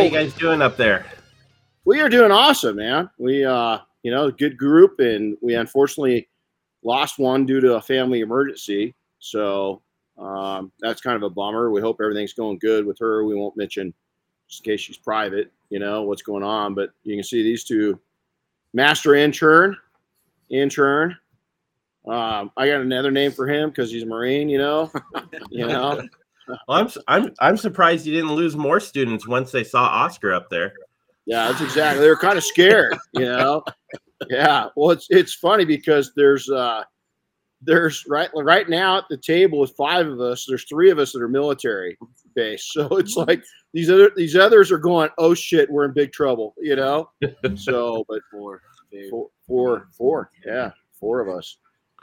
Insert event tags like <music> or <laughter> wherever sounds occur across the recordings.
Well, how you guys doing up there? We are doing awesome, man. We, uh, you know, good group, and we unfortunately lost one due to a family emergency. So um, that's kind of a bummer. We hope everything's going good with her. We won't mention, just in case she's private, you know, what's going on. But you can see these two master intern, intern. Um, I got another name for him because he's a Marine, you know, <laughs> you know. Well, I'm I'm I'm surprised you didn't lose more students once they saw Oscar up there. Yeah, that's exactly. They were kind of scared, you know. Yeah. Well, it's it's funny because there's uh there's right right now at the table with five of us. There's three of us that are military based, so it's like these other these others are going, oh shit, we're in big trouble, you know. So, but four, four, four, four, yeah, four of us.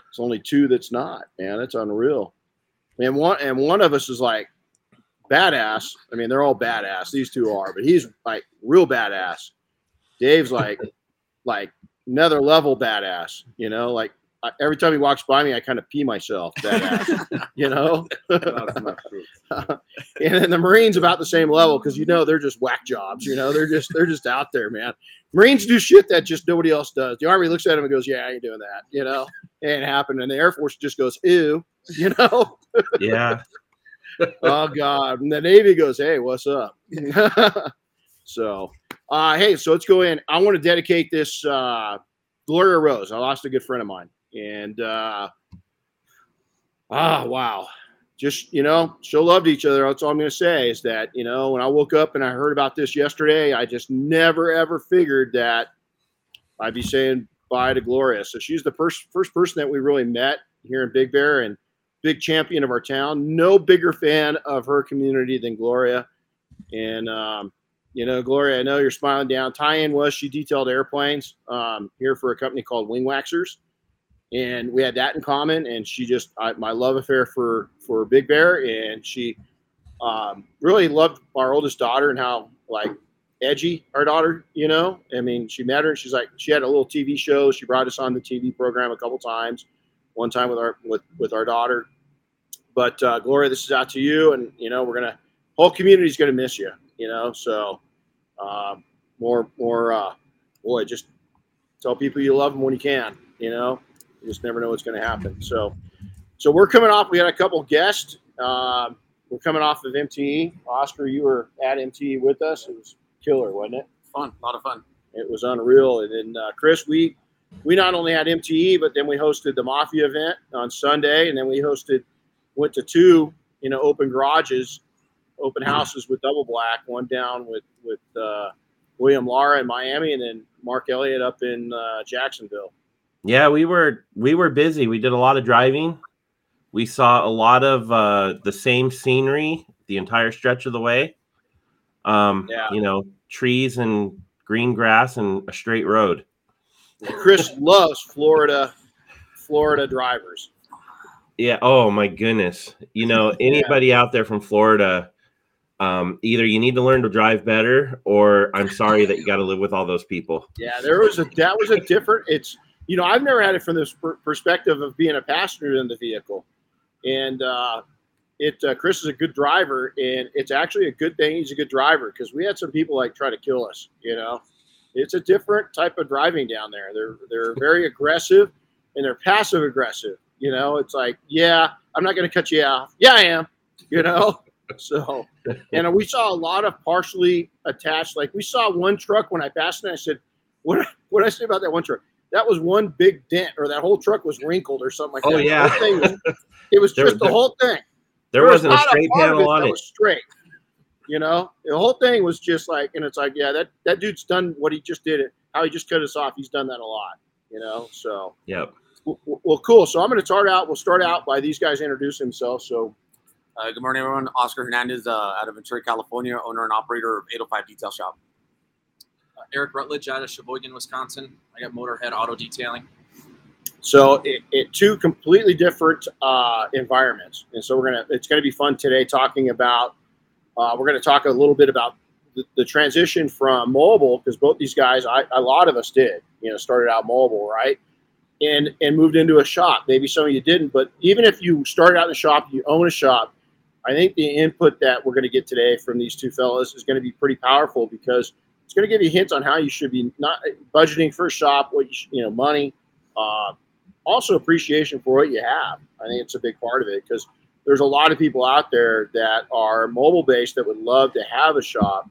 It's only two that's not, man. It's unreal. And one and one of us is like badass. I mean, they're all badass. These two are, but he's like real badass. Dave's like like another level badass. You know, like I- every time he walks by me, I kind of pee myself. Badass. <laughs> you know. <laughs> and then the Marines about the same level because you know they're just whack jobs. You know, they're just they're just out there, man. Marines do shit that just nobody else does. The Army looks at him and goes, "Yeah, I ain't doing that." You know, And it ain't happened. And the Air Force just goes, "Ew," <laughs> you know. Yeah. oh God! And the Navy goes, "Hey, what's up?" <laughs> so, uh, hey, so let's go in. I want to dedicate this uh, Gloria Rose. I lost a good friend of mine, and uh, ah, wow, just you know, show loved each other. That's all I'm going to say. Is that you know, when I woke up and I heard about this yesterday, I just never ever figured that I'd be saying bye to Gloria. So she's the first first person that we really met here in Big Bear, and big champion of our town. No bigger fan of her community than Gloria. And, um, you know, Gloria, I know you're smiling down. Tie-in was she detailed airplanes um, here for a company called Wing Waxers, and we had that in common. And she just I, my love affair for for Big Bear, and she um, really loved our oldest daughter and how like edgy our daughter. You know, I mean, she met her. and She's like she had a little TV show. She brought us on the TV program a couple times one time with our with with our daughter. But uh, Gloria, this is out to you, and you know we're gonna whole community's gonna miss you. You know, so um, more more uh, boy, just tell people you love them when you can. You know, you just never know what's gonna happen. So so we're coming off. We had a couple guests. Um, we're coming off of MTE. Oscar, you were at MTE with us. It was killer, wasn't it? Fun, a lot of fun. It was unreal. And then uh, Chris, we we not only had MTE, but then we hosted the Mafia event on Sunday, and then we hosted went to two you know open garages, open houses with Double Black. One down with with uh, William Lara in Miami, and then Mark Elliott up in uh, Jacksonville. Yeah, we were we were busy. We did a lot of driving. We saw a lot of uh, the same scenery the entire stretch of the way. Um, Yeah. You know, trees and green grass and a straight road. Chris loves Florida, Florida drivers. Yeah. Oh my goodness. You know, <laughs> anybody out there from Florida, um, either you need to learn to drive better, or I'm sorry that you got to live with all those people. Yeah, there was a that was a different. It's you know I've never had it from this per- perspective of being a passenger in the vehicle, and uh, it uh, Chris is a good driver, and it's actually a good thing he's a good driver because we had some people like try to kill us. You know, it's a different type of driving down there. They're they're very aggressive, and they're passive aggressive. You know, it's like yeah, I'm not going to cut you off. Yeah, I am. You know. <laughs> So, and we saw a lot of partially attached. Like we saw one truck when I passed it. I said, "What? What did I say about that one truck? That was one big dent, or that whole truck was wrinkled, or something like Oh, that. The yeah. was- <laughs> it was There- just the whole thing. There was wasn't a straight panel it on it. Was straight. You know, the whole thing was just like, and it's like, yeah, that that dude's done what he just did. It how he just cut us off. He's done that a lot. You know, so Yep. W- w- well, cool. So I'm going to start out. We'll start out by these guys introduce themselves. So Uh, good morning, everyone. Oscar Hernandez, uh, out of Ventura, California, owner and operator of 805 Detail Shop. Uh, Erik Rutledge out of Sheboygan, Wisconsin. I got Motorhead Auto Detailing. So it, it two completely different uh, environments, and so we're gonna. It's gonna be fun today talking about. Uh, we're gonna talk a little bit about the, the transition from mobile because both these guys, I, a lot of us did, you know, started out mobile, right, and and moved into a shop. Maybe some of you didn't, but even if you started out in a shop, you own a shop. I think the input that we're going to get today from these two fellows is going to be pretty powerful because it's going to give you hints on how you should be not budgeting for a shop, what you, should, you know, money, uh, also appreciation for what you have. I think it's a big part of it because there's a lot of people out there that are mobile based that would love to have a shop,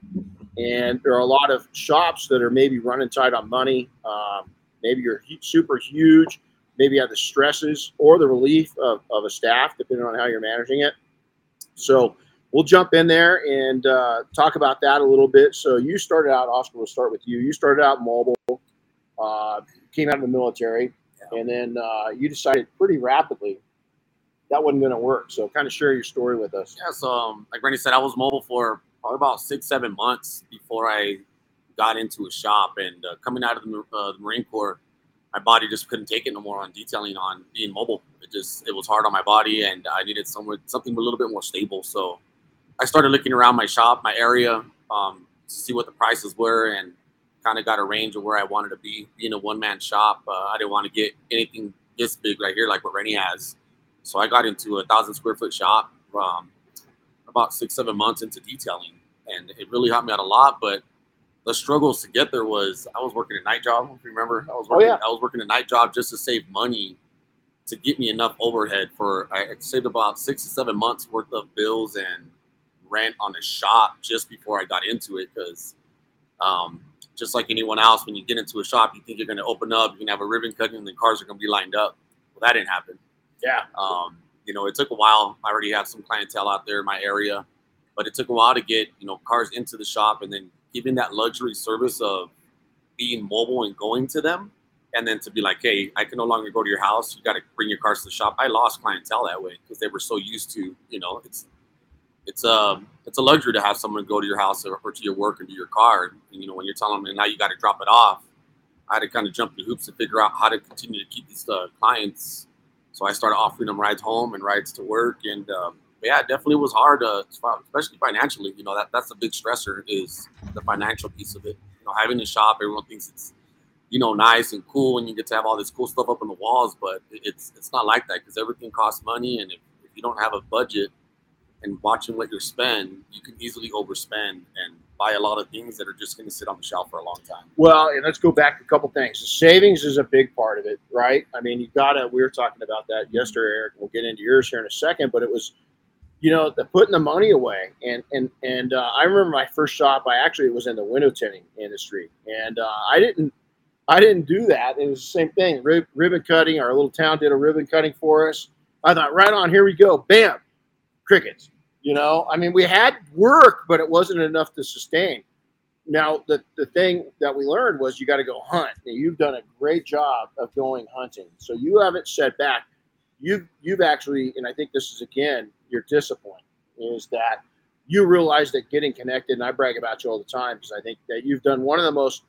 and there are a lot of shops that are maybe running tight on money. Um, maybe you're super huge, maybe you have the stresses or the relief of, of a staff, depending on how you're managing it. So we'll jump in there and uh, talk about that a little bit. So you started out, Oscar. We'll start with you. You started out mobile, uh, came out of the military, and then uh, you decided pretty rapidly that wasn't going to work. So kind of share your story with us. Yeah. So um, like Renny said, I was mobile for probably about six, seven months before I got into a shop. And uh, coming out of the, uh, the Marine Corps, my body just couldn't take it no more on detailing on being mobile. It just it was hard on my body, and I needed somewhere something a little bit more stable. So I started looking around my shop, my area, um, to see what the prices were, and kind of got a range of where I wanted to be. Being a one man shop, uh, I didn't want to get anything this big right here, like what Renny has. So I got into a thousand square foot shop um, about six, seven months into detailing, and it really helped me out a lot. But the struggles to get there was I was working a night job. If you remember, I was working, oh, yeah. I was working a night job just to save money to get me enough overhead for. I saved about six to seven months worth of bills and rent on a shop just before I got into it because um, just like anyone else, when you get into a shop, you think you're going to open up, you can have a ribbon cutting, and the cars are going to be lined up. Well, that didn't happen. Yeah. Um, you know, it took a while. I already have some clientele out there in my area, but it took a while to get you know cars into the shop and then giving that luxury service of being mobile and going to them, and then to be like, hey, I can no longer go to your house. You got to bring your cars to the shop. I lost clientele that way because they were so used to you know it's it's a um, it's a luxury to have someone go to your house or, or to your work and do your car. And, you know, when you're telling them now you got to drop it off, I had to kind of jump through hoops to figure out how to continue to keep these uh, clients. So I started offering them rides home and rides to work, and um, yeah, it definitely was hard, uh, especially financially. You know, that that's a big stressor is the financial piece of it. You know, having a shop, everyone thinks it's you know nice and cool, and you get to have all this cool stuff up on the walls, but it's it's not like that because everything costs money, and if, if you don't have a budget and watching what you spend, you can easily overspend and buy a lot of things that are just going to sit on the shelf for a long time. Well, and let's go back a couple things. The savings is a big part of it, right? I mean, you got to. We were talking about that yesterday, Erik. We'll get into yours here in a second, but it was, you know, the putting the money away. And and and uh, I remember my first shop. I actually was in the window tinting industry, and uh, I didn't. I didn't do that. It was the same thing. Rib, ribbon cutting. Our little town did a ribbon cutting for us. I thought, right on, here we go. Bam, crickets. You know, I mean, we had work, but it wasn't enough to sustain. Now, the, the thing that we learned was you got to go hunt. And you've done a great job of going hunting. So you haven't set back. You've, you've actually, and I think this is again your discipline, is that you realize that getting connected, and I brag about you all the time because I think that you've done one of the most,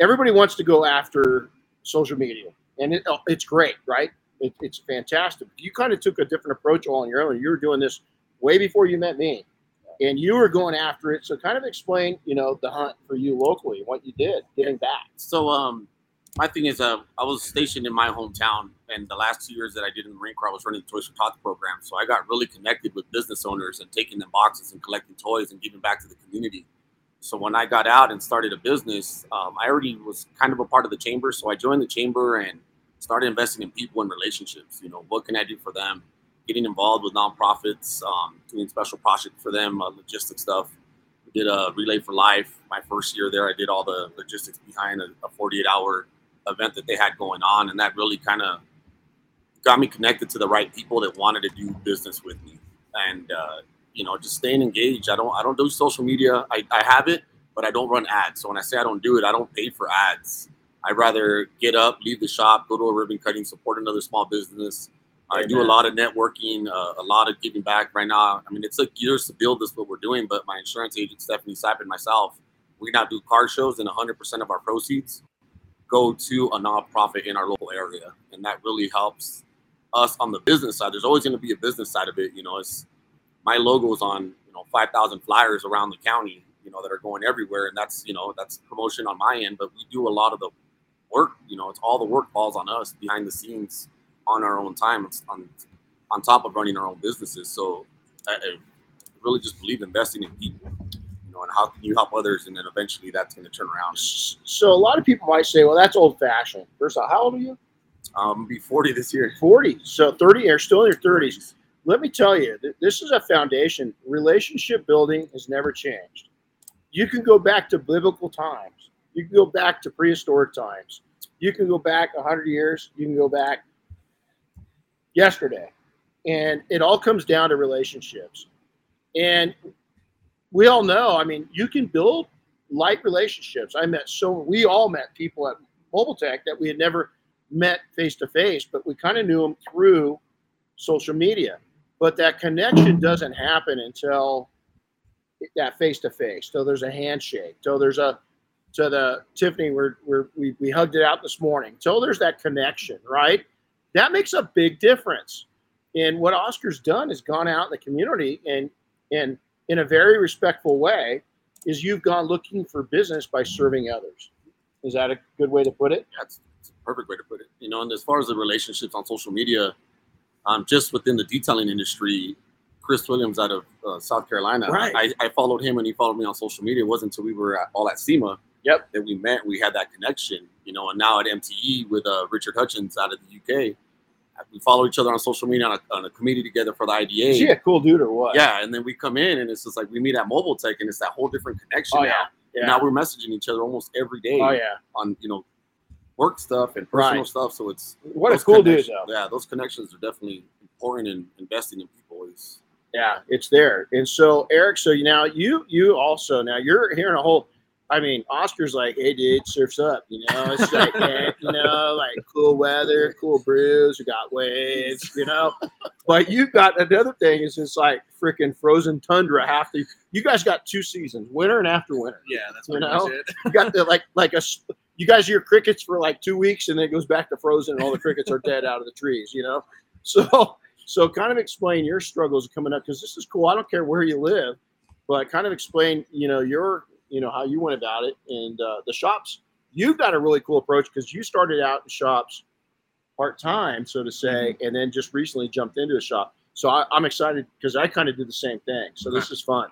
everybody wants to go after social media. And it, it's great, right? It, it's fantastic. You kind of took a different approach all on your own. You were doing this way before you met me, and you were going after it. So, kind of explain, you know, the hunt for you locally, what you did, getting back. So, um, my thing is, uh, I was stationed in my hometown, and the last two years that I did in the Marine Corps, I was running the Toys for Tots program. So I got really connected with business owners and taking them boxes and collecting toys and giving back to the community. So when I got out and started a business, um, I already was kind of a part of the chamber. So I joined the chamber and started investing in people and relationships. You know, what can I do for them? Getting involved with nonprofits, um, doing special projects for them, uh, logistic stuff. Did a relay for life. My first year there, I did all the logistics behind a, a 48 hour event that they had going on, and that really kind of got me connected to the right people that wanted to do business with me. And uh, you know, just staying engaged. I don't I don't do social media. I, I have it, but I don't run ads. So when I say I don't do it, I don't pay for ads. I'd rather get up, leave the shop, go to a ribbon cutting, support another small business. I do a lot of networking, uh, a lot of giving back right now. I mean, it took years to build this, what we're doing, but my insurance agent, Stephanie Sapp, and myself, we now do car shows, and 100% of our proceeds go to a nonprofit in our local area. And that really helps us on the business side. There's always going to be a business side of it. You know, it's my logo's on, you know, 5,000 flyers around the county, you know, that are going everywhere. And that's, you know, that's promotion on my end, but we do a lot of the work. You know, it's all the work falls on us behind the scenes on our own time. It's on on top of running our own businesses. So I, I really just believe investing in people. Know, and how can you help others, and then eventually that's going to turn around. So a lot of people might say, well, that's old fashioned. First off, how old are you? Um, be 40 this year. 40. So 30 you're still in your 30s. Let me tell you, th- this is a foundation. Relationship building has never changed. You can go back to biblical times. You can go back to prehistoric times. You can go back 100 years. You can go back yesterday. And it all comes down to relationships. And we all know, I mean, you can build light relationships. I met so, we all met people at Mobile Tech that we had never met face to face, but we kind of knew them through social media. But that connection doesn't happen until that face to face. So there's a handshake. So there's a to the Tiffany, we're, we're, we we hugged it out this morning. So there's that connection, right? That makes a big difference. And what Oscar's done is gone out in the community and and in a very respectful way is you've gone looking for business by serving others. Is that a good way to put it? That's, a perfect way to put it. You know, and as far as the relationships on social media, um, just within the detailing industry, Chris Williams out of uh, South Carolina, Right. I, I followed him and he followed me on social media. It wasn't until we were at, all at SEMA Yep. that we met. We had that connection, you know, and now at MTE with uh, Richard Hutchins out of the UK, we follow each other on social media on a, on a committee together for the IDA. Is he a cool dude or what? Yeah, and then we come in and it's just like we meet at Mobile Tech and it's that whole different connection Oh, now. yeah. Yeah. Now we're messaging each other almost every day oh yeah. on you know work stuff and personal Right. stuff. So it's What a cool dude though. Yeah, those connections are definitely important in investing in people. Is Yeah, it's there. And so Erik, so you now you you also now you're hearing a whole I mean, Oscar's like, hey dude, surf's up, you know. It's like you know, like cool weather, cool brews, we got waves, you know. But you've got another thing is it's like freaking frozen tundra half the you guys got two seasons, winter and after winter. Yeah, that's You know? it. You got the like like a you guys hear crickets for like two weeks and then it goes back to frozen and all the crickets are dead out of the trees, you know. So so kind of explain your struggles coming up because this is cool. I don't care where you live, but kind of explain you know your you know how you went about it and uh, the shops. You've got a really cool approach because you started out in shops part time, so to say, and then just recently jumped into a shop. So I, I'm excited because I kind of did the same thing. So this is fun.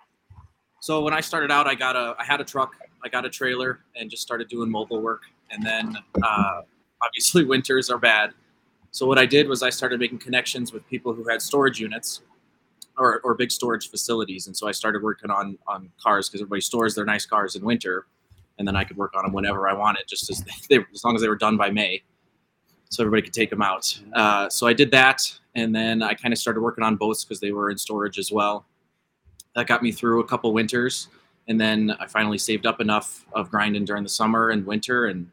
So when I started out, I got a I had a truck, I got a trailer, and just started doing mobile work. And then uh, obviously <laughs> winters are bad. So what I did was I started making connections with people who had storage units or, or big storage facilities. And so I started working on on cars because everybody stores their nice cars in winter, and then I could work on them whenever I wanted, just as <laughs> they as long as they were done by May, so everybody could take them out. Uh, so I did that, and then I kind of started working on boats because they were in storage as well that got me through a couple winters and then i finally saved up enough of grinding during the summer and winter and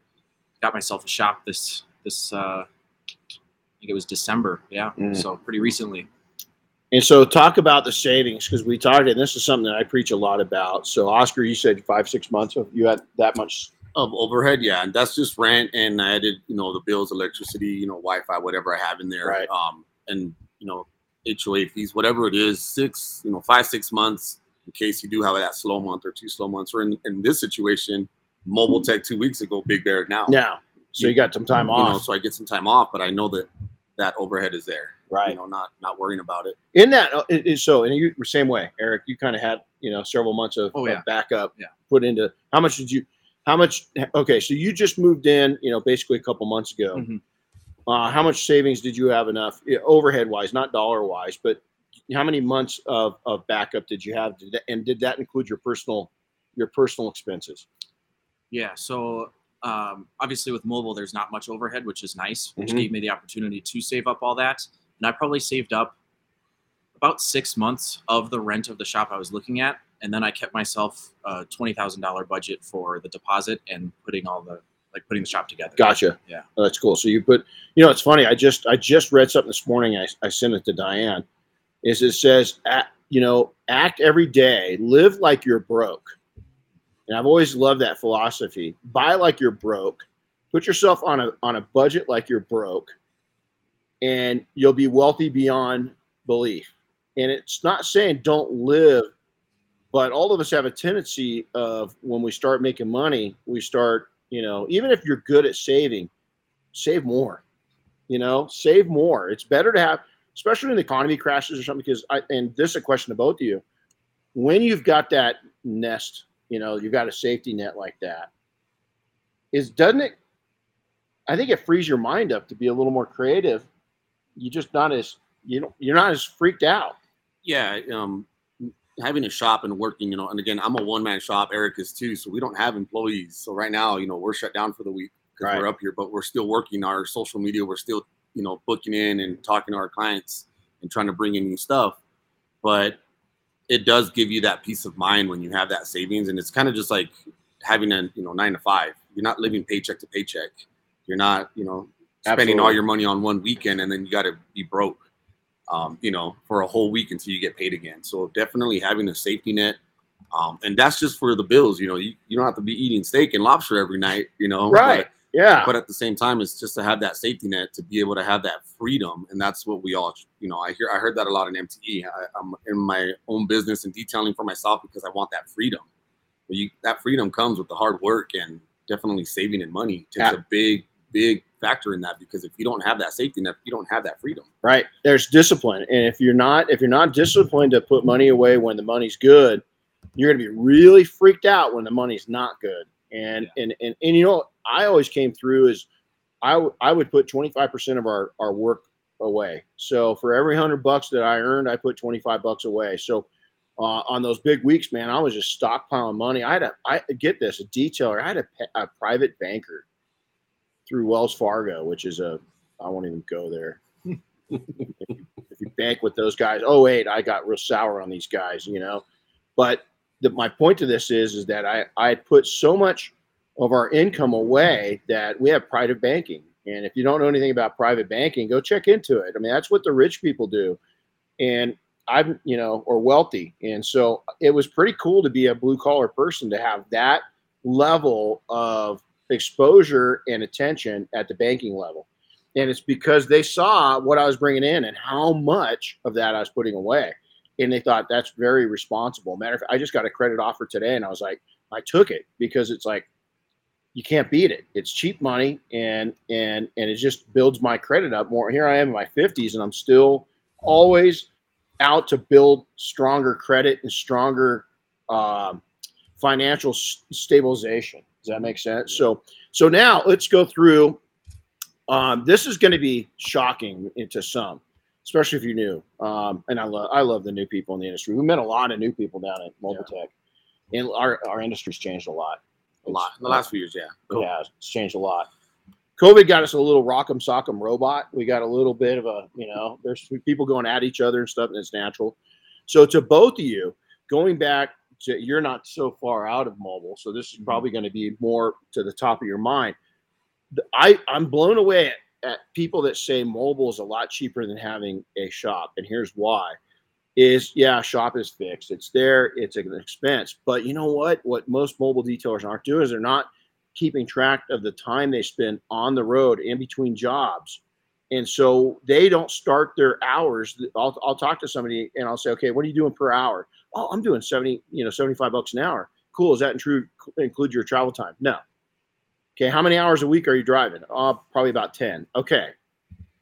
got myself a shop this this uh i think it was december yeah Mm. so pretty recently And so talk about the savings because we talked, and this is something that I preach a lot about. So Oscar, you said five, six months of you had that much. of overhead, yeah, and that's just rent, and I added you know the bills, electricity, you know, Wi-Fi, whatever I have in there, Right. um, and you know HOA fees, whatever it is, six, you know, five six months in case you do have that slow month or two slow months. Or in, in this situation, Mobile Tech two weeks ago, Big Bear now. Now, so you got some time you know, off, so I get some time off, but I know that that overhead is there. right? You know, not not worrying about it. In that, uh, it, it- so and you same way, Erik. You kind of had you know several months of, Oh, of backup Yeah. put into. How much did you? How much? Okay, so you just moved in, you know, basically a couple months ago. Mhm. Uh, how much savings did you have enough overhead wise, not dollar wise, but how many months of, of backup did you have? Did that, and did that include your personal your personal expenses? yeah so um, obviously with mobile there's not much overhead which is nice which Mhm. gave me the opportunity to save up all that and i probably saved up about six months of the rent of the shop i was looking at and then i kept myself a $20000 budget for the deposit and putting all the like putting the shop together Gotcha. Yeah. Oh, that's cool. So you put, you know, it's funny. I just I just read something this morning. I, I sent it to Diane. Is it says, you know, act every day, live like you're broke. And I've always loved that philosophy. Buy like you're broke. Put yourself on a on a budget like you're broke, and you'll be wealthy beyond belief. And it's not saying don't live, but all of us have a tendency of when we start making money, we start you know even if you're good at saving save more you know save more it's better to have especially when the economy crashes or something. Because I and this is a question to both of you: when you've got that nest, you know, you've got a safety net like that, is doesn't it? I think it frees your mind up to be a little more creative. You just not as you know you're not as freaked out. Yeah, um, having a shop and working, you know, and again, I'm a one man shop. Erik is too, so we don't have employees. So right now, you know, we're shut down for the week because Right. we're up here, but we're still working our social media. We're still, you know, booking in and talking to our clients and trying to bring in new stuff. But it does give you that peace of mind when you have that savings, and it's kind of just like having a you know nine to five. You're not living paycheck to paycheck. You're not, you know, spending all your money on one weekend and then you got to be broke um, you know, for a whole week until you get paid again. So definitely having a safety net. Um, and that's just for the bills. You know, you, you don't have to be eating steak and lobster every night, you know. Right. Yeah. But, at the same time, it's just to have that safety net to be able to have that freedom. And that's what we all, you know, I hear, I heard that a lot in MTE. I, I'm in my own business and detailing for myself because I want that freedom. But you, that freedom comes with the hard work and definitely saving and money takes Yeah. a big, big factor in that because if you don't have that safety net, you don't have that freedom. right there's discipline and if you're not if you're not disciplined to put money away when the money's good you're going to be really freaked out when the money's not good and and, and and you know i always came through is i w- i would put 25% of our our work away. So for every 100 bucks that i earned i put 25 bucks away. So uh, on those big weeks man i was just stockpiling money. I had a i get this a detailer i had a, a private banker through wells fargo which is a i won't even go there. <laughs> If you bank with those guys, oh wait, I got real sour on these guys, you know. But the, my point to this is, is that I I put so much of our income away that we have private banking, and if you don't know anything about private banking, go check into it. I mean, that's what the rich people do, and I'm you know or wealthy, and so it was pretty cool to be a blue collar person to have that level of exposure and attention at the banking level. And it's because they saw what I was bringing in and how much of that I was putting away, and they thought that's very responsible. Matter of fact, I just got a credit offer today, and I was like, I took it because it's like you can't beat it. It's cheap money, and and and it just builds my credit up more. Here I am in my fifties, and I'm still always out to build stronger credit and stronger um, financial s- stabilization. Does that make sense? So so now let's go through um, this is going to be shocking to some, especially if you're new. Um, and I love I love the new people in the industry. We met a lot of new people down at Mobile Tech, and our our industry's changed a lot. A lot in the last few years, yeah. Yeah, it's changed a lot. COVID got us a little rock'em sock'em robot. We got a little bit of a, you know, there's people going at each other and stuff, and it's natural. So to both of you, going back to you're not so far out of mobile, so this is probably going to be more to the top of your mind. I I'm blown away at, people that say mobile is a lot cheaper than having a shop, and here's why: is yeah, shop is fixed, it's there, it's an expense, but you know what? What most mobile detailers aren't doing is they're not keeping track of the time they spend on the road in between jobs. And so they don't start their hours. I'll, I'll talk to somebody and I'll say, okay, what are you doing per hour? Oh, I'm doing 70, you know, 75 bucks an hour. Cool. Is that true? Include your travel time? No. Okay. How many hours a week are you driving? Oh, probably about 10. Okay.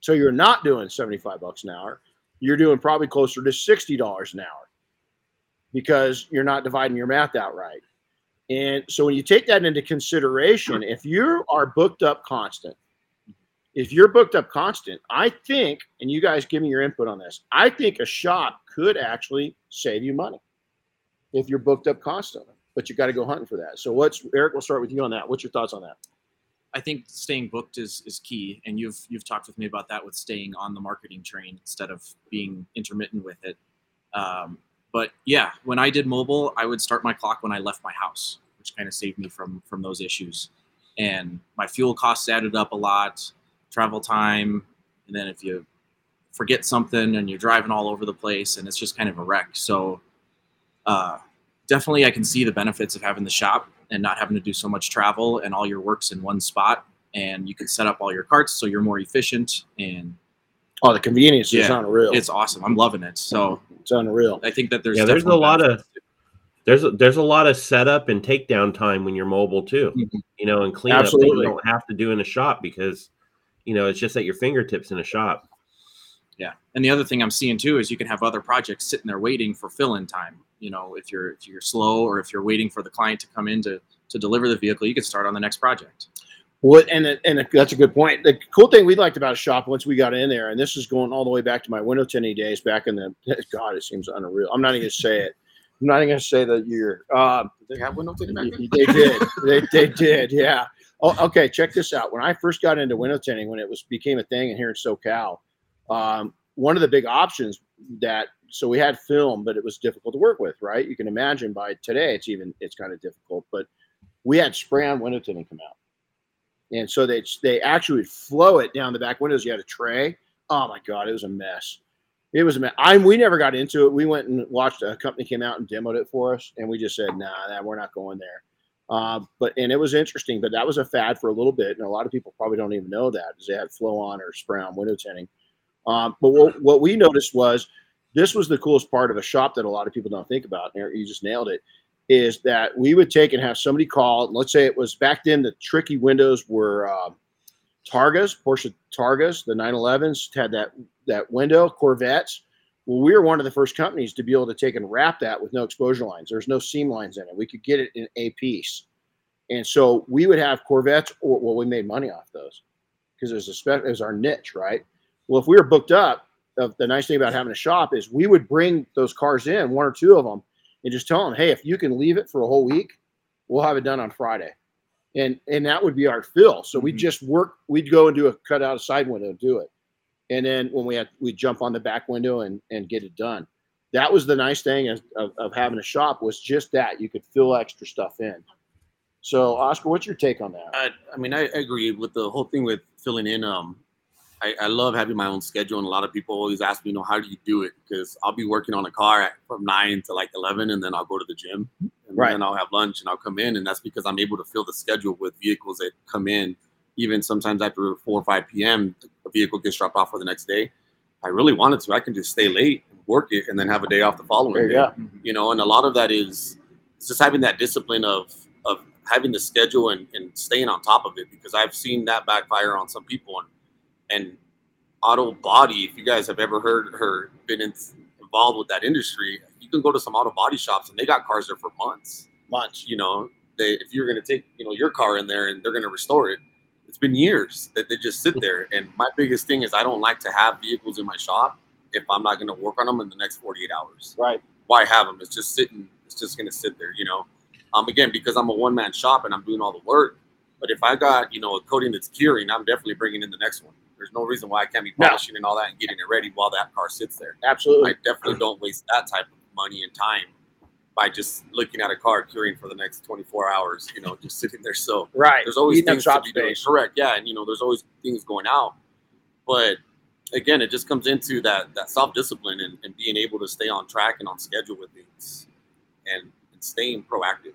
So you're not doing 75 bucks an hour. You're doing probably closer to $60 an hour because you're not dividing your math out right. And so when you take that into consideration, if you are booked up constant, if you're booked up constant, I think, and you guys give me your input on this, I think a shop could actually save you money if you're booked up constantly, but you got to go hunting for that. So what's Erik, we'll start with you on that. What's your thoughts on that? I think staying booked is is key, and you've you've talked with me about that with staying on the marketing train instead of being intermittent with it. Um, but yeah, when I did mobile, I would start my clock when I left my house, which kind of saved me from from those issues. And my fuel costs added up a lot, travel time, and then if you forget something and you're driving all over the place, and it's just kind of a wreck. So uh, definitely, I can see the benefits of having the shop and not having to do so much travel and all your work's in one spot and you can set up all your carts so you're more efficient and Oh, the convenience is Yeah, unreal. It's, it's awesome i'm loving it so it's unreal. i think that there's Yeah, there's a definitely lot of- There's a, there's a lot of setup and takedown time when you're mobile too. Mhm. You know, and cleanup that you don't have to do in a shop because you know it's just at your fingertips in a shop. Yeah, and the other thing I'm seeing too is you can have other projects sitting there waiting for fill-in time. You know, if you're if you're slow or if you're waiting for the client to come in to to deliver the vehicle, you can start on the next project. What and and that's a good point. The cool thing we liked about a shop once we got in there, and this is going all the way back to my window tinting days back in the <laughs> God, it seems unreal. I'm not even gonna say it. I'm not even gonna say the year. Um, did they have window tinting back then? they did. <laughs> they, they did. Yeah. Oh, okay. Check this out. When I first got into window tinting, when it was became a thing, and here in SoCal, um, one of the big options that so we had film, but it was difficult to work with. Right? You can imagine by today, it's even it's kind of difficult. But we had spray on window tinting come out, and so they they actually would flow it down the back windows. You had a tray. Oh my god, it was a mess. It was a mess. I we never got into it. We went and watched a company came out and demoed it for us, and we just said, nah, nah we're not going there. Uh, but and it was interesting, but that was a fad for a little bit, and a lot of people probably don't even know that is they had flow on or spray on window tinting. Um, but what, what we noticed was this was the coolest part of a shop that a lot of people don't think about. And you just nailed it. Is that we would take and have somebody call. Let's say it was back then. The tricky windows were uh, Targas, Porsche Targas, the 911s had that that window. Corvettes. Well, we were one of the first companies to be able to take and wrap that with no exposure lines. There's no seam lines in it. We could get it in a piece. And so we would have Corvettes, or well, we made money off those because it a spe- it was our niche, right? Well, if we were booked up, the, the nice thing about having a shop is we would bring those cars in, one or two of them, and just tell them, hey, if you can leave it for a whole week, we'll have it done on Friday. And and that would be our fill. So we'd Mhm. just work, we'd go and do a cut out a side window, do it. And then when we had we'd jump on the back window and and get it done. That was the nice thing of, of, of having a shop was just that you could fill extra stuff in. So Oscar, what's your take on that? I, I mean, I agree with the whole thing with filling in. Um, I, I love having my own schedule, and a lot of people always ask me, you know, how do you do it? Because I'll be working on a car at, from nine to like eleven, and then I'll go to the gym, and Right. then I'll have lunch, and I'll come in, and that's because I'm able to fill the schedule with vehicles that come in. Even sometimes after four or five p.m., a vehicle gets dropped off for the next day. I really wanted to, I can just stay late work it, and then have a day off the following There you day go. Mm-hmm. you know and a lot of that is just having that discipline of of having the schedule and, and staying on top of it because i've seen that backfire on some people and and auto body if you guys have ever heard or been in, involved with that industry you can go to some auto body shops and they got cars there for months Months. you know they if you're going to take you know your car in there and they're going to restore it it's been years that they just sit there and my biggest thing is i don't like to have vehicles in my shop if i'm not going to work on them in the next 48 hours Right. why have them? It's just sitting. It's just gonna sit there, you know. Um, again, because I'm a one man shop and I'm doing all the work. But if I got you know a coating that's curing, I'm definitely bringing in the next one. There's no reason why I can't be No. polishing and all that and getting it ready while that car sits there. Absolutely. I definitely don't waste that type of money and time by just looking at a car curing for the next 24 hours. You know, just sitting there. So right. there's always things to be doing. Correct. Yeah, and you know, there's always things going out. But again, it just comes into that that self discipline and, and being able to stay on track and on schedule with things, and, and staying proactive.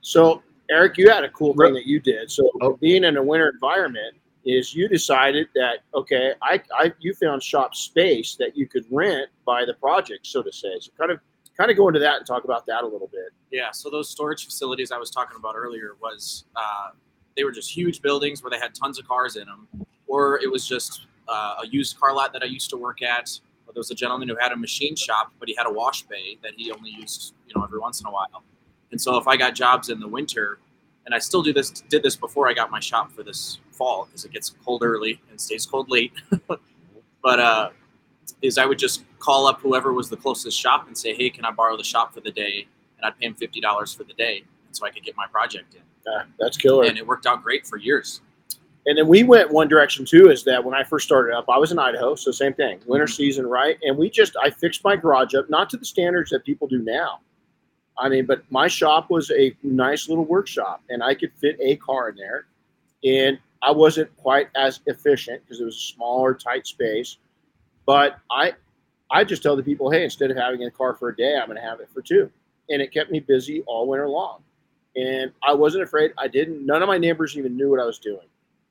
So, Erik, you had a cool thing that you did. So, Oh. being in a winter environment is you decided that okay, I, I you found shop space that you could rent by the project, so to say. So, kind of kind of go into that and talk about that a little bit. Yeah, so those storage facilities I was talking about earlier was uh, they were just huge buildings where they had tons of cars in them, or it was just uh, a used car lot that I used to work at. There was a gentleman who had a machine shop, but he had a wash bay that he only used, you know, every once in a while. And so if I got jobs in the winter, and I still do this, did this before I got my shop for this fall because it gets cold early and stays cold late. <laughs> but uh, is I would just call up whoever was the closest shop and say, "Hey, can I borrow the shop for the day?" And I'd pay him fifty dollars for the day, so I could get my project in. Uh, that's killer. And it worked out great for years. And then we went one direction too. Is that when I first started up, I was in Idaho, so same thing, winter Mhm. season, right? And we just I fixed my garage up, not to the standards that people do now. I mean, but my shop was a nice little workshop, and I could fit a car in there, and I wasn't quite as efficient because it was a smaller, tight space. But I, I just tell the people, hey, instead of having a car for a day, I'm going to have it for two, and it kept me busy all winter long. And I wasn't afraid. I didn't. None of my neighbors even knew what I was doing.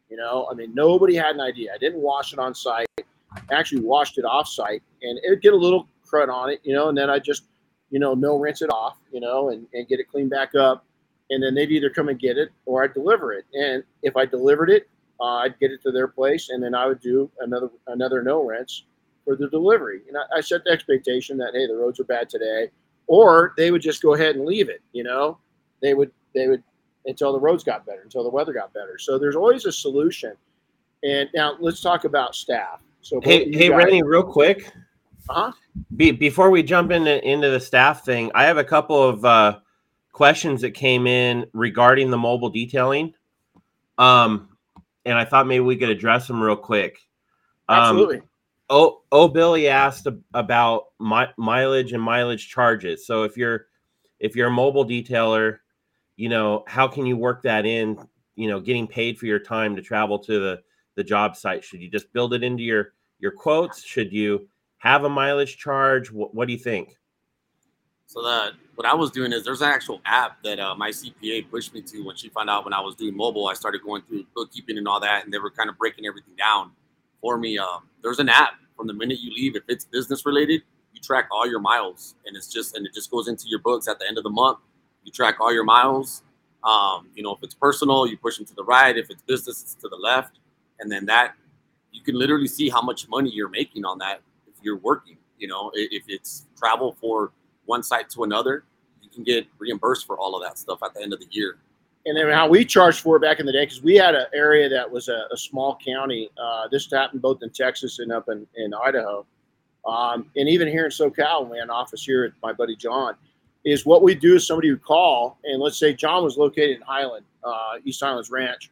You know, I mean, nobody had an idea. I didn't wash it on site. I actually washed it off site, and it would get a little crud on it, you know, and then I just, you know, no rinse it off, you know, and, and get it cleaned back up. And then they'd either come and get it or I'd deliver it. And if I delivered it, uh, I'd get it to their place, and then I would do another another no rinse for the delivery. And I, I set the expectation that hey, the roads are bad today, or they would just go ahead and leave it. You know, they would they would until the roads got better, until the weather got better. So there's always a solution. And now let's talk about staff. So Hey, hey, guys- Renny, real quick. Uh-huh. Be, before we jump into into the staff thing, I have a couple of uh, questions that came in regarding the mobile detailing, um, and I thought maybe we could address them real quick. Um, absolutely. Oh, oh, Billy asked about mi- mileage and mileage charges. So if you're if you're a mobile detailer, you know how can you work that in? You know, getting paid for your time to travel to the the job site. Should you just build it into your your quotes? Should you have a mileage charge? What, what do you think? So that what I was doing is there's an actual app that uh, my CPA pushed me to when she found out when I was doing mobile. I started going through bookkeeping and all that, and they were kind of breaking everything down for me. Um, there's an app from the minute you leave. If it's business related, you track all your miles, and it's just and it just goes into your books at the end of the month. You track all your miles. Um, you know, if it's personal, you push them to the right. If it's business, it's to the left, and then that you can literally see how much money you're making on that if you're working. You know, if it's travel for one site to another, you can get reimbursed for all of that stuff at the end of the year. and then how we charged for it back in the day because we had an area that was a, a small county. Uh, this happened both in Texas and up in, in Idaho, um, and even here in SoCal, we had an office here at my buddy John. Is what we do is somebody would call, and let's say John was located in Highland, uh, East Highlands Ranch.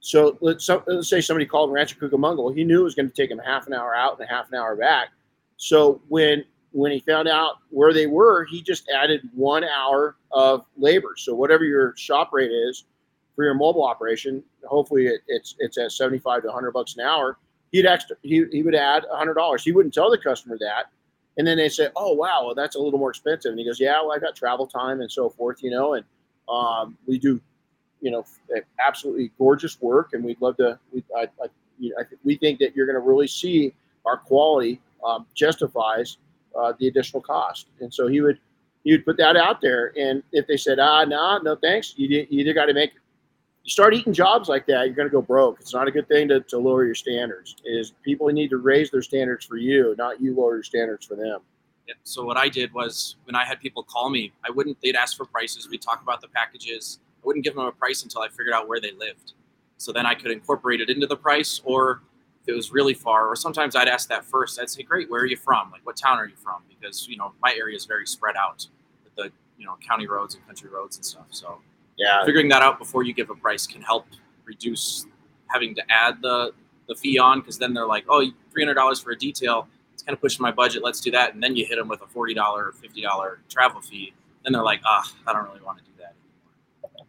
So let's, so- let's say somebody called Rancho Cucamonga. Well, he knew it was going to take him half an hour out and a half an hour back. So when when he found out where they were, he just added one hour of labor. So whatever your shop rate is for your mobile operation, hopefully it, it's it's at seventy five to hundred bucks an hour. He'd extra he, he would add hundred dollars. He wouldn't tell the customer that, and then they say, "Oh wow, well that's a little more expensive." And he goes, "Yeah, well I got travel time and so forth, you know, and um, we do, you know, absolutely gorgeous work, and we'd love to. We I, I, you know, I think we think that you're going to really see our quality um, justifies uh, the additional cost. And so he would he would put that out there. And if they said, ah, nah, no thanks, you, you either got to make you start eating jobs like that, you're going to go broke. It's not a good thing to, to lower your standards. Is people need to raise their standards for you, not you lower your standards for them. So what I did was when I had people call me, I wouldn't. They'd ask for prices. We'd talk about the packages. I wouldn't give them a price until I figured out where they lived. So then I could incorporate it into the price, or if it was really far, or sometimes I'd ask that first. I'd say, "Great, where are you from? Like, what town are you from?" Because you know my area is very spread out with the you know county roads and country roads and stuff. So Yeah, figuring that out before you give a price can help reduce having to add the the fee on because then they're like, "Oh, three hundred dollars for a detail. It's kind of pushing my budget. Let's do that, and then you hit them with a forty dollar, fifty dollar travel fee. Then they're like, ah, I don't really want to do that anymore.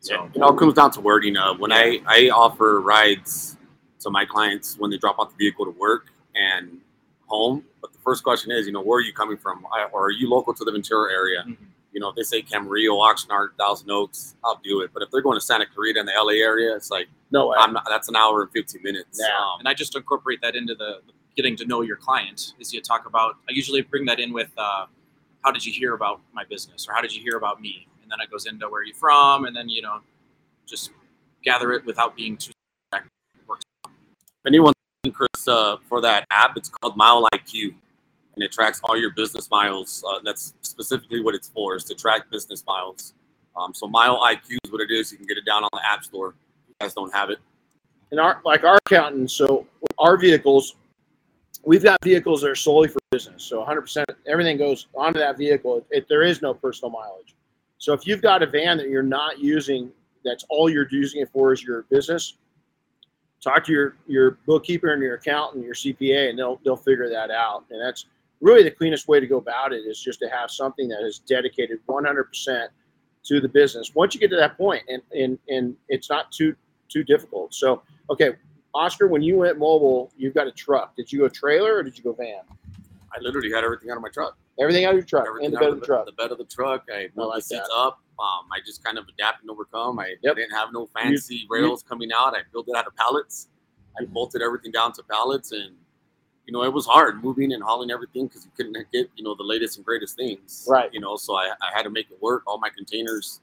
So It all comes down to wording. Uh, when I, I offer rides to my clients when they drop off the vehicle to work and home, but the first question is, you know, where are you coming from? I- Or are you local to the Ventura area? Mhm. You know, if they say Camarillo, Oxnard, Thousand Oaks, I'll do it. But if they're going to Santa Clarita in the LA area, it's like no way. I'm not, that's an hour and 15 minutes. Yeah. Um, and I just incorporate that into the the getting to know your client. Is you talk about. I usually bring that in with, uh, how did you hear about my business, or how did you hear about me, and then it goes into where are you from, and then you know, just gather it without being too. If anyone's Chris, uh, for that app, it's called Mile IQ, and it tracks all your business miles. Uh, that's specifically what it's for, is to track business miles. Um, so Mile IQ is what it is. You can get it down on the App Store. If you guys don't have it. and our like our accountants, so our vehicles, we've got vehicles that are solely for business. So 100% everything goes onto that vehicle. If there is no personal mileage. So if you've got a van that you're not using, that's all you're using it for is your business. Talk to your your bookkeeper and your accountant, your CPA, and they'll they'll figure that out. And that's really the cleanest way to go about it is just to have something that is dedicated 100% to the business. Once you get to that point, and and and it's not too too difficult. So Okay, Oscar, when you went mobile, you've got a truck. Did you go trailer or did you go van? I literally had everything out of my truck. Everything out of your truck, Everything in the out bed of the truck. The bed of the truck. I moved like the seats that. up. Um, I just kind of adapt and overcome. I Yep. didn't have no fancy rails coming out. I built it out of pallets. I bolted everything down to pallets, and you know it was hard moving and hauling everything because you couldn't get you know the latest and greatest things. Right. You know, so I, I had to make it work. All my containers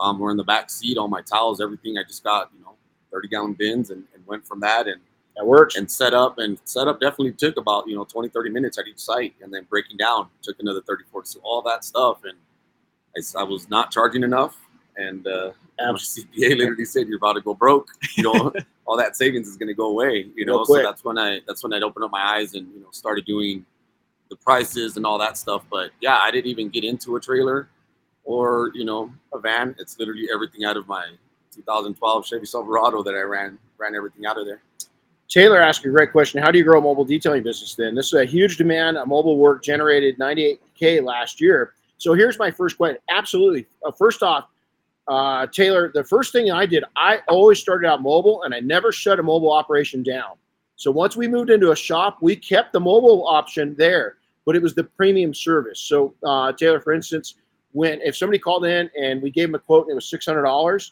um, were in the back seat. All my towels, everything. I just got you know thirty gallon bins and, and went from that. And That works. and set up and set up definitely took about you know 20 30 minutes at each site and then breaking down took another 30 40 so all that stuff and I, I was not charging enough and uh my cpa literally said you're about to go broke. You know <laughs> all that savings is going to go away you know so that's when i that's when i opened up my eyes and you know started doing the prices and all that stuff but yeah i didn't even get into a trailer or you know a van. It's literally everything out of my 2012 chevy silverado that i ran ran everything out of there Taylor asked a great question. How do you grow a mobile detailing business then? This is a huge demand. A mobile work generated 98K last year. So here's my first question. Absolutely. Uh, first off, uh, Taylor, the first thing I did, I always started out mobile and I never shut a mobile operation down. So once we moved into a shop, we kept the mobile option there, but it was the premium service. So uh, Taylor, for instance, when if somebody called in and we gave them a quote and it was $600,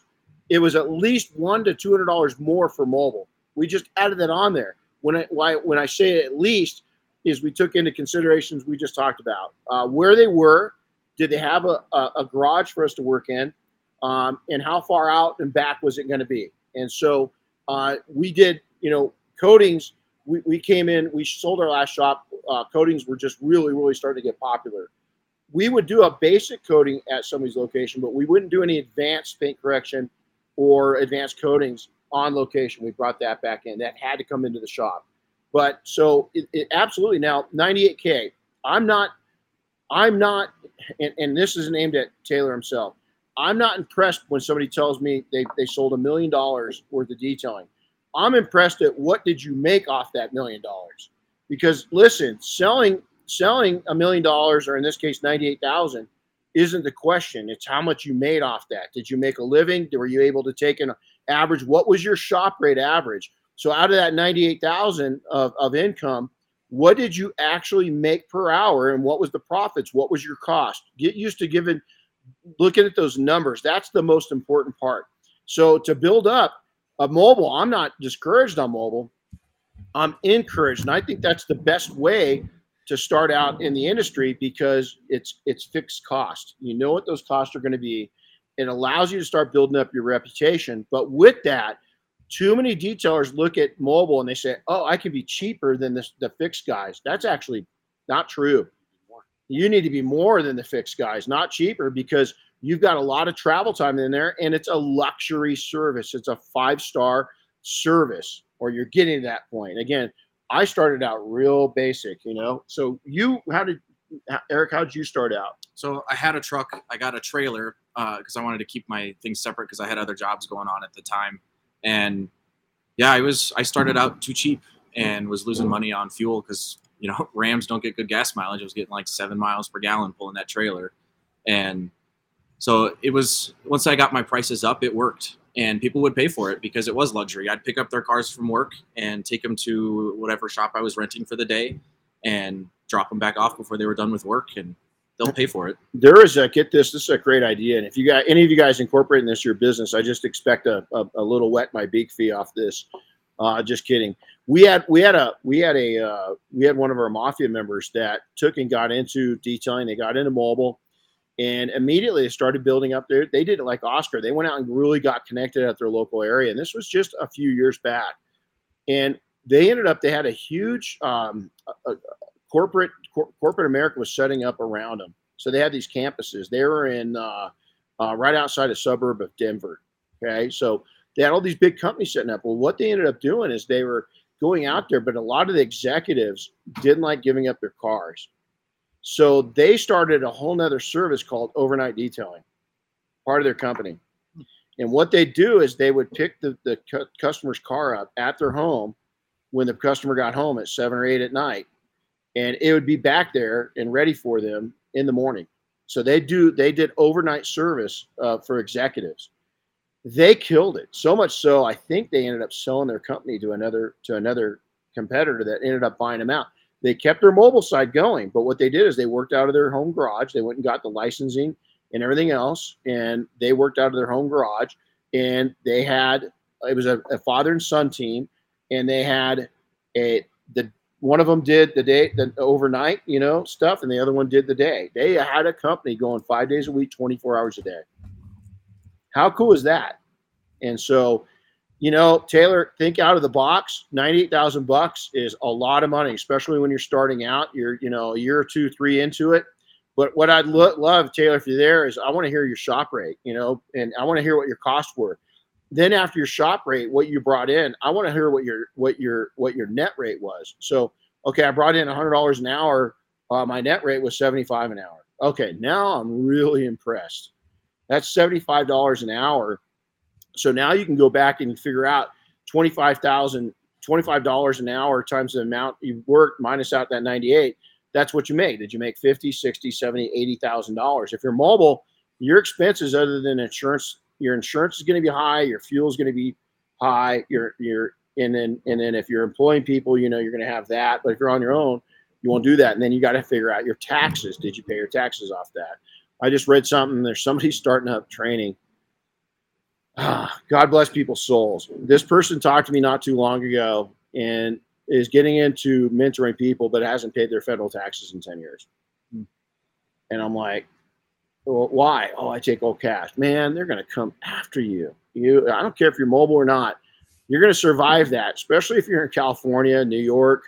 it was at least one to $200 more for mobile. We just added that on there. When I why when I say at least is we took into considerations we just talked about uh, where they were, did they have a, a, a garage for us to work in, um, and how far out and back was it going to be? And so uh, we did, you know, coatings. We, we came in, we sold our last shop. Uh, coatings were just really, really starting to get popular. We would do a basic coating at somebody's location, but we wouldn't do any advanced paint correction or advanced coatings on location. We brought that back in. That had to come into the shop. But so it, it absolutely now 98k. I'm not. I'm not, and, and this is aimed at Taylor himself. I'm not impressed when somebody tells me they, they sold a million dollars worth of detailing. I'm impressed at what did you make off that million dollars? Because listen, selling selling a million dollars, or in this case, ninety eight thousand, isn't the question. It's how much you made off that. Did you make a living? Were you able to take an average? What was your shop rate average? So out of that ninety eight thousand of, of income, what did you actually make per hour, and what was the profits? What was your cost? Get used to giving looking at those numbers. That's the most important part. So to build up a mobile, I'm not discouraged on mobile. I'm encouraged, and I think that's the best way to start out in the industry because it's it's fixed cost. You know what those costs are going to be. It allows you to start building up your reputation. But with that, too many detailers look at mobile and they say, "Oh, I can be cheaper than the fixed guys." That's actually not true. You need to be more than the fixed guys, not cheaper, because you've got a lot of travel time in there, and it's a luxury service. It's a five star service, or you're getting to that point. Again, I started out real basic, you know. So you, how did Erik? How did you start out? So I had a truck. I got a trailer uh, because I wanted to keep my things separate because I had other jobs going on at the time. And yeah, I was I started out too cheap and was losing money on fuel because you know <laughs> Rams don't get good gas mileage. I was getting like seven miles per gallon pulling that trailer, and so it was once I got my prices up, it worked, and people would pay for it because it was luxury. I'd pick up their cars from work and take them to whatever shop I was renting for the day, and drop them back off before they were done with work, and they'll pay for it. There is a get this. This is a great idea, and if you got any of you guys incorporating this your business, I just expect a, a, a little wet my beak fee off this. Uh, just kidding. We had we had a we had a uh, we had one of our mafia members that took and got into detailing. They got into mobile, and immediately they started building up there. They did it like Oscar. They went out and really got connected at their local area, and this was just a few years back. And they ended up they had a huge um, a, corporate cor- corporate America was setting up around them. So they had these campuses. They were in uh, uh, right outside a suburb of Denver. Okay, so they had all these big companies setting up. Well, what they ended up doing is they were going out there, but a lot of the executives didn't like giving up their cars. So they started a whole nother service called overnight detailing, part of their company. And what they do is they would pick the, the cu- customer's car up at their home when the customer got home at seven or eight at night. And it would be back there and ready for them in the morning. So they do they did overnight service uh, for executives. They killed it so much so i think they ended up selling their company to another to another competitor that ended up buying them out. They kept their mobile side going but what they did is they worked out of their home garage. They went and got the licensing and everything else and they worked out of their home garage and they had it was a, a father and son team and they had a the one of them did the day the overnight you know stuff and the other one did the day they had a company going five days a week 24 hours a day how cool is that? And so you know, Taylor, think out of the box. Ninety-eight thousand bucks is a lot of money, especially when you're starting out. You're, you know, a year or two, three into it. But what I'd lo- love, Taylor, if you're there, is I want to hear your shop rate, you know, and I want to hear what your costs were. Then after your shop rate, what you brought in, I want to hear what your what your what your net rate was. So, okay, I brought in hundred dollars an hour. Uh, my net rate was seventy five an hour. Okay, now I'm really impressed. That's seventy five dollars an hour. So now you can go back and figure out twenty five thousand. $25 an hour times the amount you worked minus out that 98 that's what you make did you make 50 60 70 80000 dollars if you're mobile your expenses other than insurance your insurance is going to be high, your fuel is going to be high, your your and then and then if you're employing people, you know you're going to have that. But if you're on your own, you won't do that. And then you got to figure out your taxes. Did you pay your taxes off that? I just read something. There's somebody <laughs> starting up training. Ah, God bless people's souls. This person talked to me not too long ago and is getting into mentoring people, but hasn't paid their federal taxes in 10 years. And I'm like, why? Oh, I take all cash. Man, they're going to come after you. You, I don't care if you're mobile or not. You're going to survive that, especially if you're in California, New York,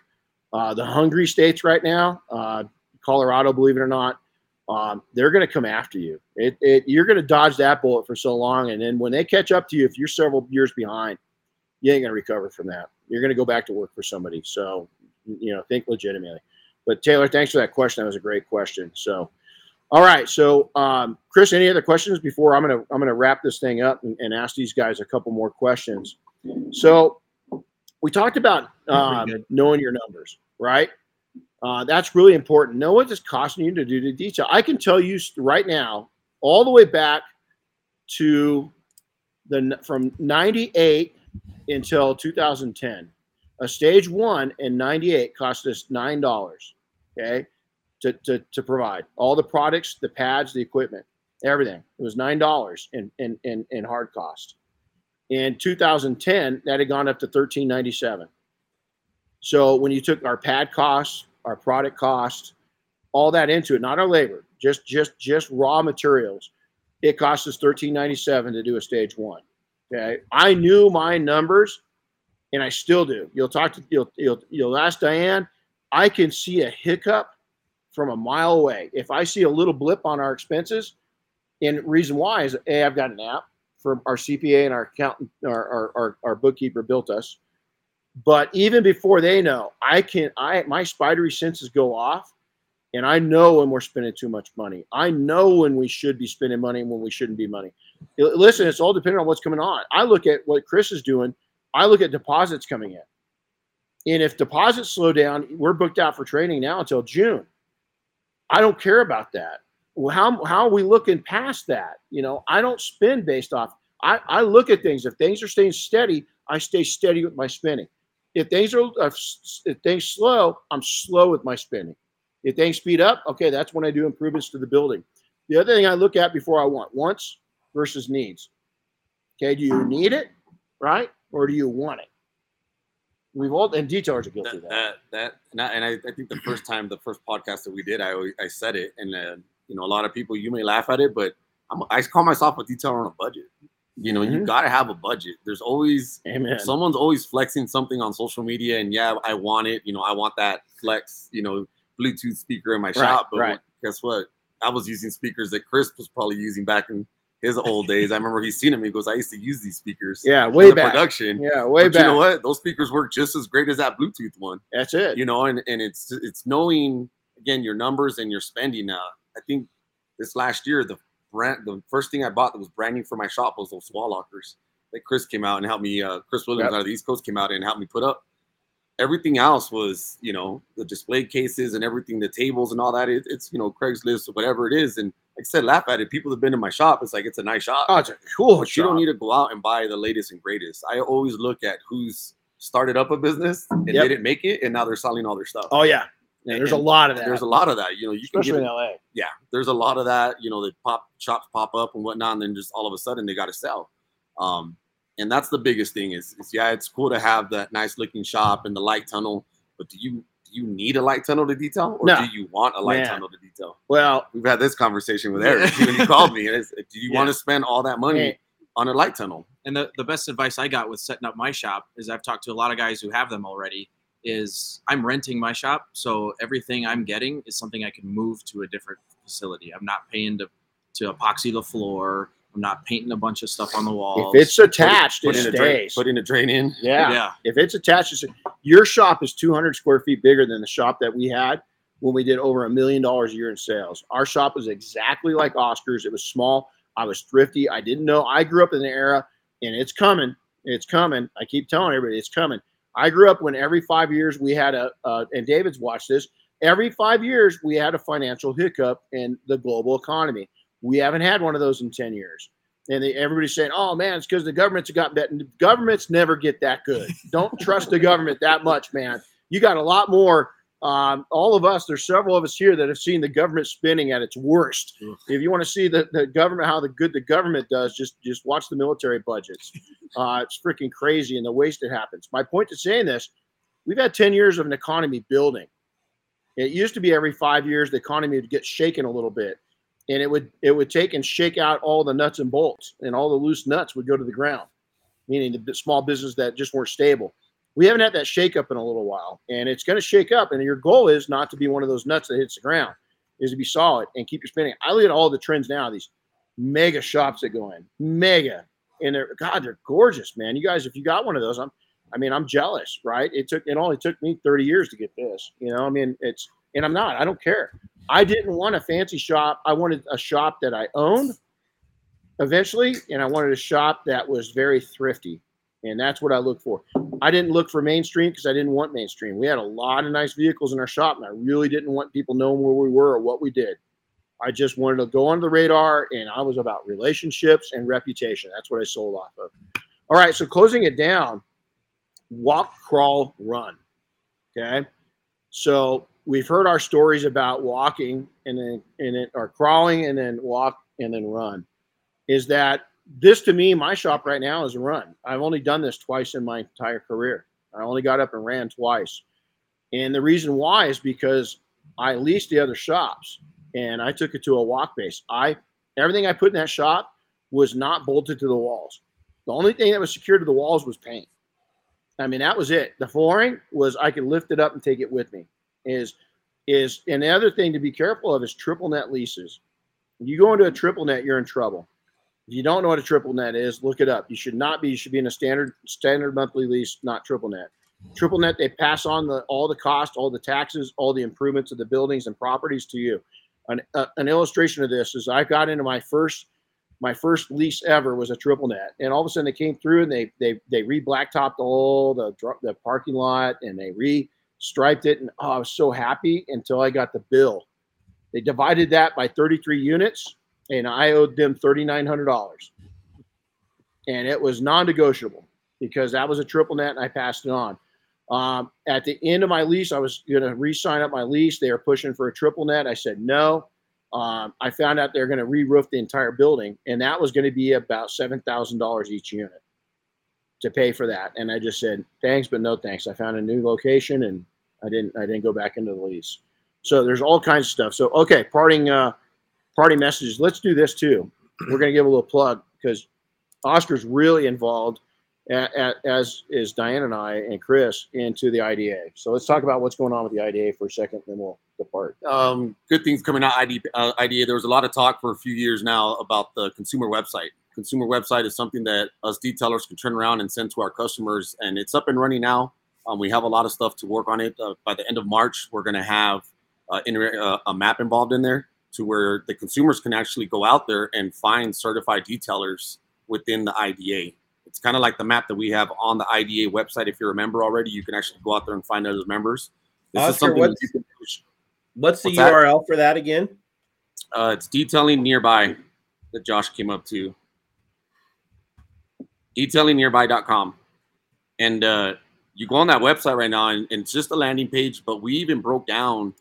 uh, the hungry states right now, uh, Colorado, believe it or not. Um, they're going to come after you. It, it, you're going to dodge that bullet for so long, and then when they catch up to you, if you're several years behind, you ain't going to recover from that. You're going to go back to work for somebody. So, you know, think legitimately. But Taylor, thanks for that question. That was a great question. So, all right. So, um, Chris, any other questions before I'm gonna I'm gonna wrap this thing up and, and ask these guys a couple more questions. So, we talked about uh, knowing your numbers, right? Uh, that's really important. Know what it's costing you to do the detail. I can tell you right now, all the way back to the from '98 until 2010, a stage one in '98 cost us nine dollars. Okay to, to, to provide all the products, the pads, the equipment, everything. It was nine dollars in, in in in hard cost. In 2010, that had gone up to 13.97. So when you took our pad costs, our product costs, all that into it, not our labor, just just just raw materials, it cost us 13.97 to do a stage one. Okay, I knew my numbers, and I still do. You'll talk to you'll you'll you'll ask Diane. I can see a hiccup from a mile away. If I see a little blip on our expenses, and reason why is a I've got an app from our CPA and our accountant, our, our, our, our bookkeeper built us. But even before they know, I can I my spidery senses go off, and I know when we're spending too much money. I know when we should be spending money and when we shouldn't be money. Listen, it's all dependent on what's coming on. I look at what Chris is doing. I look at deposits coming in. And if deposits slow down, we're booked out for training now until June. I don't care about that. How, how are we looking past that? You know, I don't spend based off. I, I look at things. If things are staying steady, I stay steady with my spending. If things are uh, if things slow, I'm slow with my spending. If things speed up, okay, that's when I do improvements to the building. The other thing I look at before I want wants versus needs. Okay, do you need it, right, or do you want it? We've all and detailers are guilty that, of that. That that and I, I, think the first time, the first podcast that we did, I I said it, and uh, you know, a lot of people you may laugh at it, but I'm, I call myself a detailer on a budget. You know, mm-hmm. you got to have a budget. There's always Amen. someone's always flexing something on social media, and yeah, I want it. You know, I want that flex. You know, Bluetooth speaker in my right, shop. But right. guess what? I was using speakers that Chris was probably using back in his old days. I remember he's seen him. He goes, "I used to use these speakers." Yeah, way back. Production. Yeah, way but back. You know what? Those speakers work just as great as that Bluetooth one. That's it. You know, and and it's it's knowing again your numbers and your spending. Now, I think this last year the brand the first thing I bought that was brand new for my shop was those wall lockers that Chris came out and helped me. Uh, Chris Williams yep. out of the East Coast came out and helped me put up. Everything else was, you know, the display cases and everything, the tables and all that. It, it's, you know, Craigslist or whatever it is. And I said, laugh at it. People have been in my shop. It's like it's a nice shop. Oh, it's a cool but shop. You don't need to go out and buy the latest and greatest. I always look at who's started up a business and yep. didn't make it, and now they're selling all their stuff. Oh yeah, yeah there's and a lot of that. There's a lot of that. You know, you especially can get, in LA. Yeah, there's a lot of that. You know, the pop shops pop up and whatnot, and then just all of a sudden they got to sell. Um, and that's the biggest thing is, is yeah, it's cool to have that nice looking shop and the light tunnel, but do you you need a light tunnel to detail, or no. do you want a light Man. tunnel to detail? Well, we've had this conversation with Erik when he called me. do you yeah. want to spend all that money on a light tunnel And the, the best advice I got with setting up my shop is I've talked to a lot of guys who have them already. Is I'm renting my shop, so everything I'm getting is something I can move to a different facility. I'm not paying to to epoxy the floor. I'm not painting a bunch of stuff on the walls. If it's attached, Put it in a drain, stays. put in a drain in. yeah. yeah, If it's attached, it's, your shop is 200 square feet bigger than the shop that we had when we did over a million dollars a year in sales. Our shop was exactly like Oscar's. It was small. I was thrifty. I didn't know. I grew up in the era, and it's coming. It's coming. I keep telling everybody it's coming. I grew up when every five years we had a, uh, and David's watched this. Every five years we had a financial hiccup in the global economy. We haven't had one of those in 10 years. And they, everybody's saying, oh man, it's because the government's got better. Governments never get that good. <laughs> Don't trust the government that much, man. You got a lot more. Um, all of us, there's several of us here that have seen the government spending at its worst. Ugh. If you want to see the, the government, how the good the government does, just just watch the military budgets. <laughs> Uh, it's freaking crazy and the waste it happens. My point to saying this, we've had 10 years of an economy building. It used to be every five years the economy would get shaken a little bit and it would it would take and shake out all the nuts and bolts and all the loose nuts would go to the ground meaning the small business that just weren't stable. We haven't had that shake up in a little while and it's going to shake up and your goal is not to be one of those nuts that hits the ground is to be solid and keep your spending. I look at all the trends now these mega shops that go in mega and they're god they're gorgeous man. You guys if you got one of those i'm i mean i'm jealous right? It took it only took me 30 years to get this you know? I mean it's and i'm not i don't care I didn't want a fancy shop. I wanted a shop that I owned eventually, and I wanted a shop that was very thrifty. And that's what I looked for. I didn't look for mainstream because I didn't want mainstream. We had a lot of nice vehicles in our shop, and I really didn't want people knowing where we were or what we did. I just wanted to go under the radar, and I was about relationships and reputation. That's what I sold off of. All right, so closing it down walk, crawl, run. Okay. So we've heard our stories about walking and then and then or crawling and then walk and then run. Is that this to me, my shop right now is a run. I've only done this twice in my entire career. I only got up and ran twice. And the reason why is because I leased the other shops and I took it to a walk base. I everything I put in that shop was not bolted to the walls. The only thing that was secured to the walls was paint. I mean, that was it. The flooring was I could lift it up and take it with me. Is is and the other thing to be careful of is triple net leases. You go into a triple net, you're in trouble. If you don't know what a triple net is, look it up. You should not be. You should be in a standard standard monthly lease, not triple net. Triple net, they pass on the all the cost, all the taxes, all the improvements of the buildings and properties to you. An, uh, an illustration of this is I got into my first my first lease ever was a triple net, and all of a sudden they came through and they they they re blacktopped all the the parking lot and they re striped it, and oh, I was so happy until I got the bill. They divided that by 33 units, and I owed them $3,900, and it was non-negotiable because that was a triple net, and I passed it on. Um, at the end of my lease, I was going to re-sign up my lease. They were pushing for a triple net. I said no. Um, I found out they're going to re-roof the entire building, and that was going to be about seven thousand dollars each unit to pay for that. And I just said thanks, but no thanks. I found a new location, and I didn't. I didn't go back into the lease. So there's all kinds of stuff. So okay, parting uh, parting messages. Let's do this too. We're to give a little plug because Oscar's really involved, a- a- as is Diane and I and Chris into the IDA. So let's talk about what's going on with the IDA for a second, then we'll depart. um, good things coming out ID, uh, IDA. There was a lot of talk for a few years now about the consumer website. Consumer website is something that us detailers can turn around and send to our customers, and it's up and running now. Um, we have a lot of stuff to work on it. Uh, by the end of March, we're going to have uh, inter- uh, a map involved in there to where the consumers can actually go out there and find certified detailers within the IDA. It's kind of like the map that we have on the IDA website. If you're a member already, you can actually go out there and find other members. This is Oscar, something that what's- you can What's the What's that? URL for that again? Uh, it's detailing nearby that Josh came up to. Detailingnearby.com. And uh, you go on that website right now, and, and it's just a landing page, but we even broke down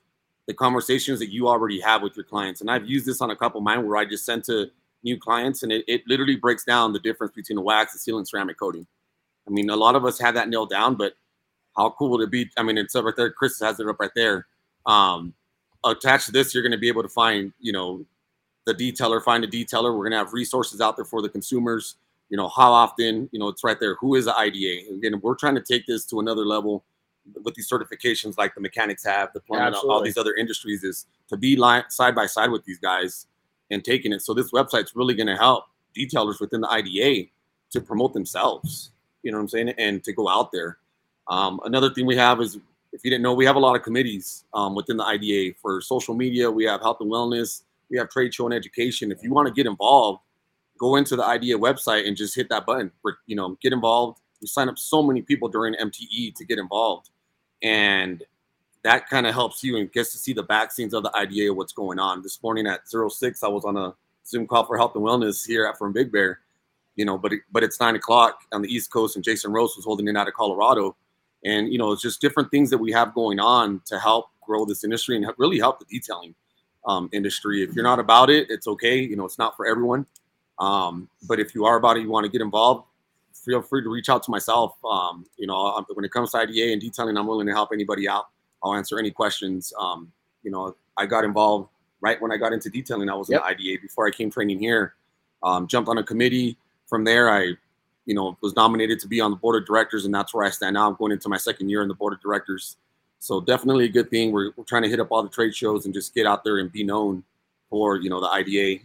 the conversations that you already have with your clients. And I've used this on a couple of mine where I just sent to new clients, and it, it literally breaks down the difference between the wax, the seal, and ceramic coating. I mean, a lot of us have that nailed down, but how cool would it be? I mean, it's up right there. Chris has it up right there. Um, attached to this, you're going to be able to find, you know, the detailer, find a detailer. We're going to have resources out there for the consumers. You know, how often, you know, it's right there. Who is the IDA? Again, we're trying to take this to another level with these certifications like the mechanics have, the plumbing, all these other industries is to be line, side by side with these guys and taking it. So this website's really going to help detailers within the IDA to promote themselves. You know what I'm saying? And to go out there. Um, another thing we have is, if you didn't know, we have a lot of committees um, within the IDA for social media. We have health and wellness. We have trade show and education. If you want to get involved, go into the IDA website and just hit that button. For, you know, get involved. We sign up so many people during MTE to get involved, and that kind of helps you and gets to see the back scenes of the IDA, what's going on. This morning at 06, I was on a Zoom call for health and wellness here at from Big Bear, you know, but it, but it's nine o'clock on the East Coast, and Jason Rose was holding it out of Colorado, and you know, it's just different things that we have going on to help grow this industry and really help the detailing um, industry. If you're not about it, it's okay. You know, it's not for everyone. Um, but if you are about it, you want to get involved, feel free to reach out to myself. Um, you know, when it comes to IDA and detailing, I'm willing to help anybody out. I'll answer any questions. Um, you know, I got involved right when I got into detailing. I was Yep. in IDA before I came training here. Um, jumped on a committee. From there, I, you know, was nominated to be on the board of directors, and that's where I stand now. I'm going into my second year in the board of directors. So definitely a good thing. We're, we're trying to hit up all the trade shows and just get out there and be known for you know the IDA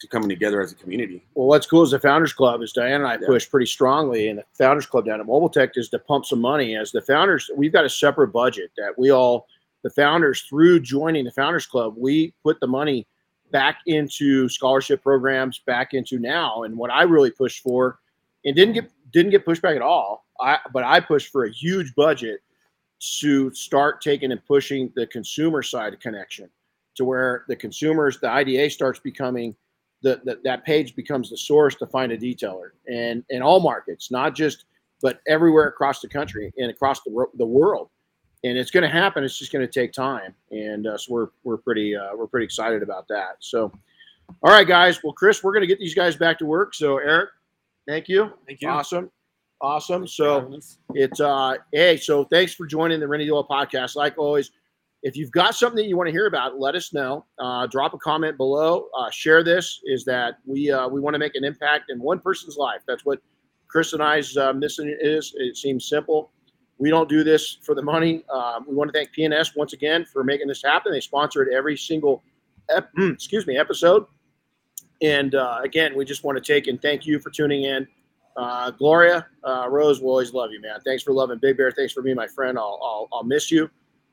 to coming together as a community. Well, what's cool is the Founders Club, is Diane and I Yeah. push pretty strongly, and the Founders Club down at Mobile Tech is to pump some money. As the founders, we've got a separate budget that we all, the founders, through joining the Founders Club, we put the money back into scholarship programs, back into now. And what I really pushed for, and didn't get didn't get pushback at all. I but I pushed for a huge budget to start taking and pushing the consumer side of connection to where the consumers, the IDA starts becoming the, the, that page becomes the source to find a detailer and in all markets, not just but everywhere across the country and across the, the world. And it's going to happen. It's just going to take time, and uh, so we're we're pretty uh, we're pretty excited about that. So, all right, guys. Well, Chris, we're going to get these guys back to work. So, Erik, thank you. Thank you. Awesome, awesome. So. It's uh hey, so thanks for joining the Renny Doyle podcast. Like always, if you've got something that you want to hear about, let us know. Uh, drop a comment below. Uh, share this. Is that we uh, we want to make an impact in one person's life. That's what Chris and I's uh, mission is. It seems simple. We don't do this for the money. Um, we want to thank P&S once again for making this happen. They sponsor it every single ep- excuse me episode. And uh, again, we just want to take and thank you for tuning in. Uh, Gloria, uh, Rose, will always love you, man. Thanks for loving Big Bear. Thanks for being my friend. I'll, I'll, I'll miss you,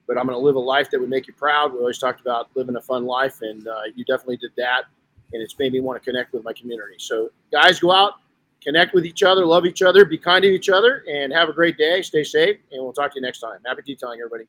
but I'm going to live a life that would make you proud. We always talked about living a fun life, and uh, you definitely did that. And it's made me want to connect with my community. So, guys, go out, connect with each other, love each other, be kind to each other, and have a great day. Stay safe, and we'll talk to you next time. Happy detailing, everybody.